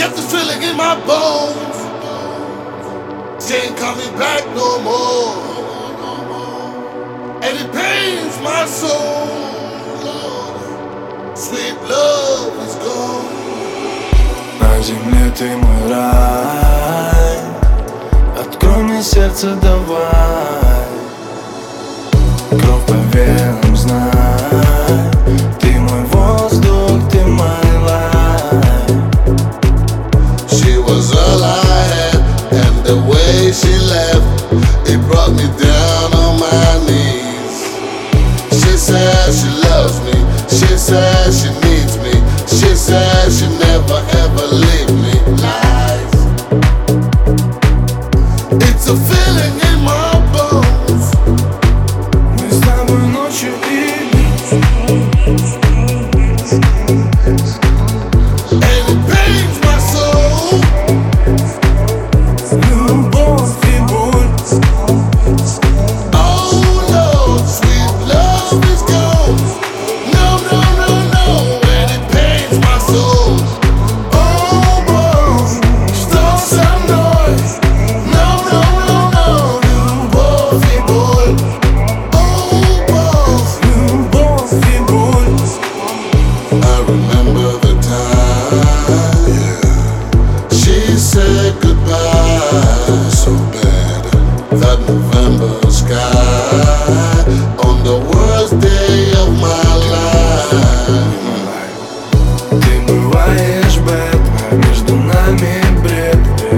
Get the feeling in my bones. She ain't coming back no more. And it pains my soul. Sweet love is gone. На земле ты мой рай Открой мне сердце, давай Кровь по венам, was all I had, and the way she left, it brought me down on my knees. She said she loves me, she said she needs me, she said she never ever leave me. Lies. It's a feeling in my bones. Мы с тобой ночью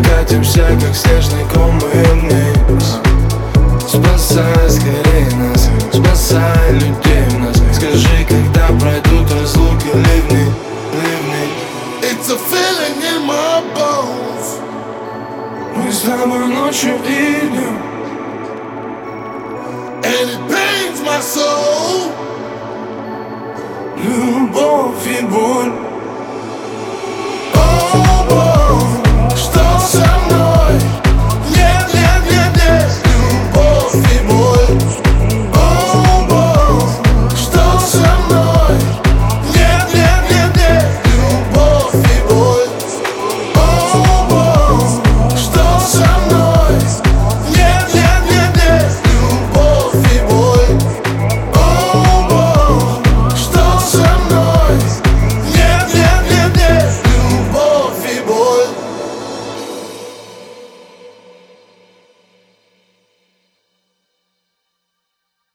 Катимся, как снежный ком мы вниз. Спасай скорее нас, спасай людей в нас. Скажи, когда Мы с тобой ночью и днем And it pains my soul. Любовь и боль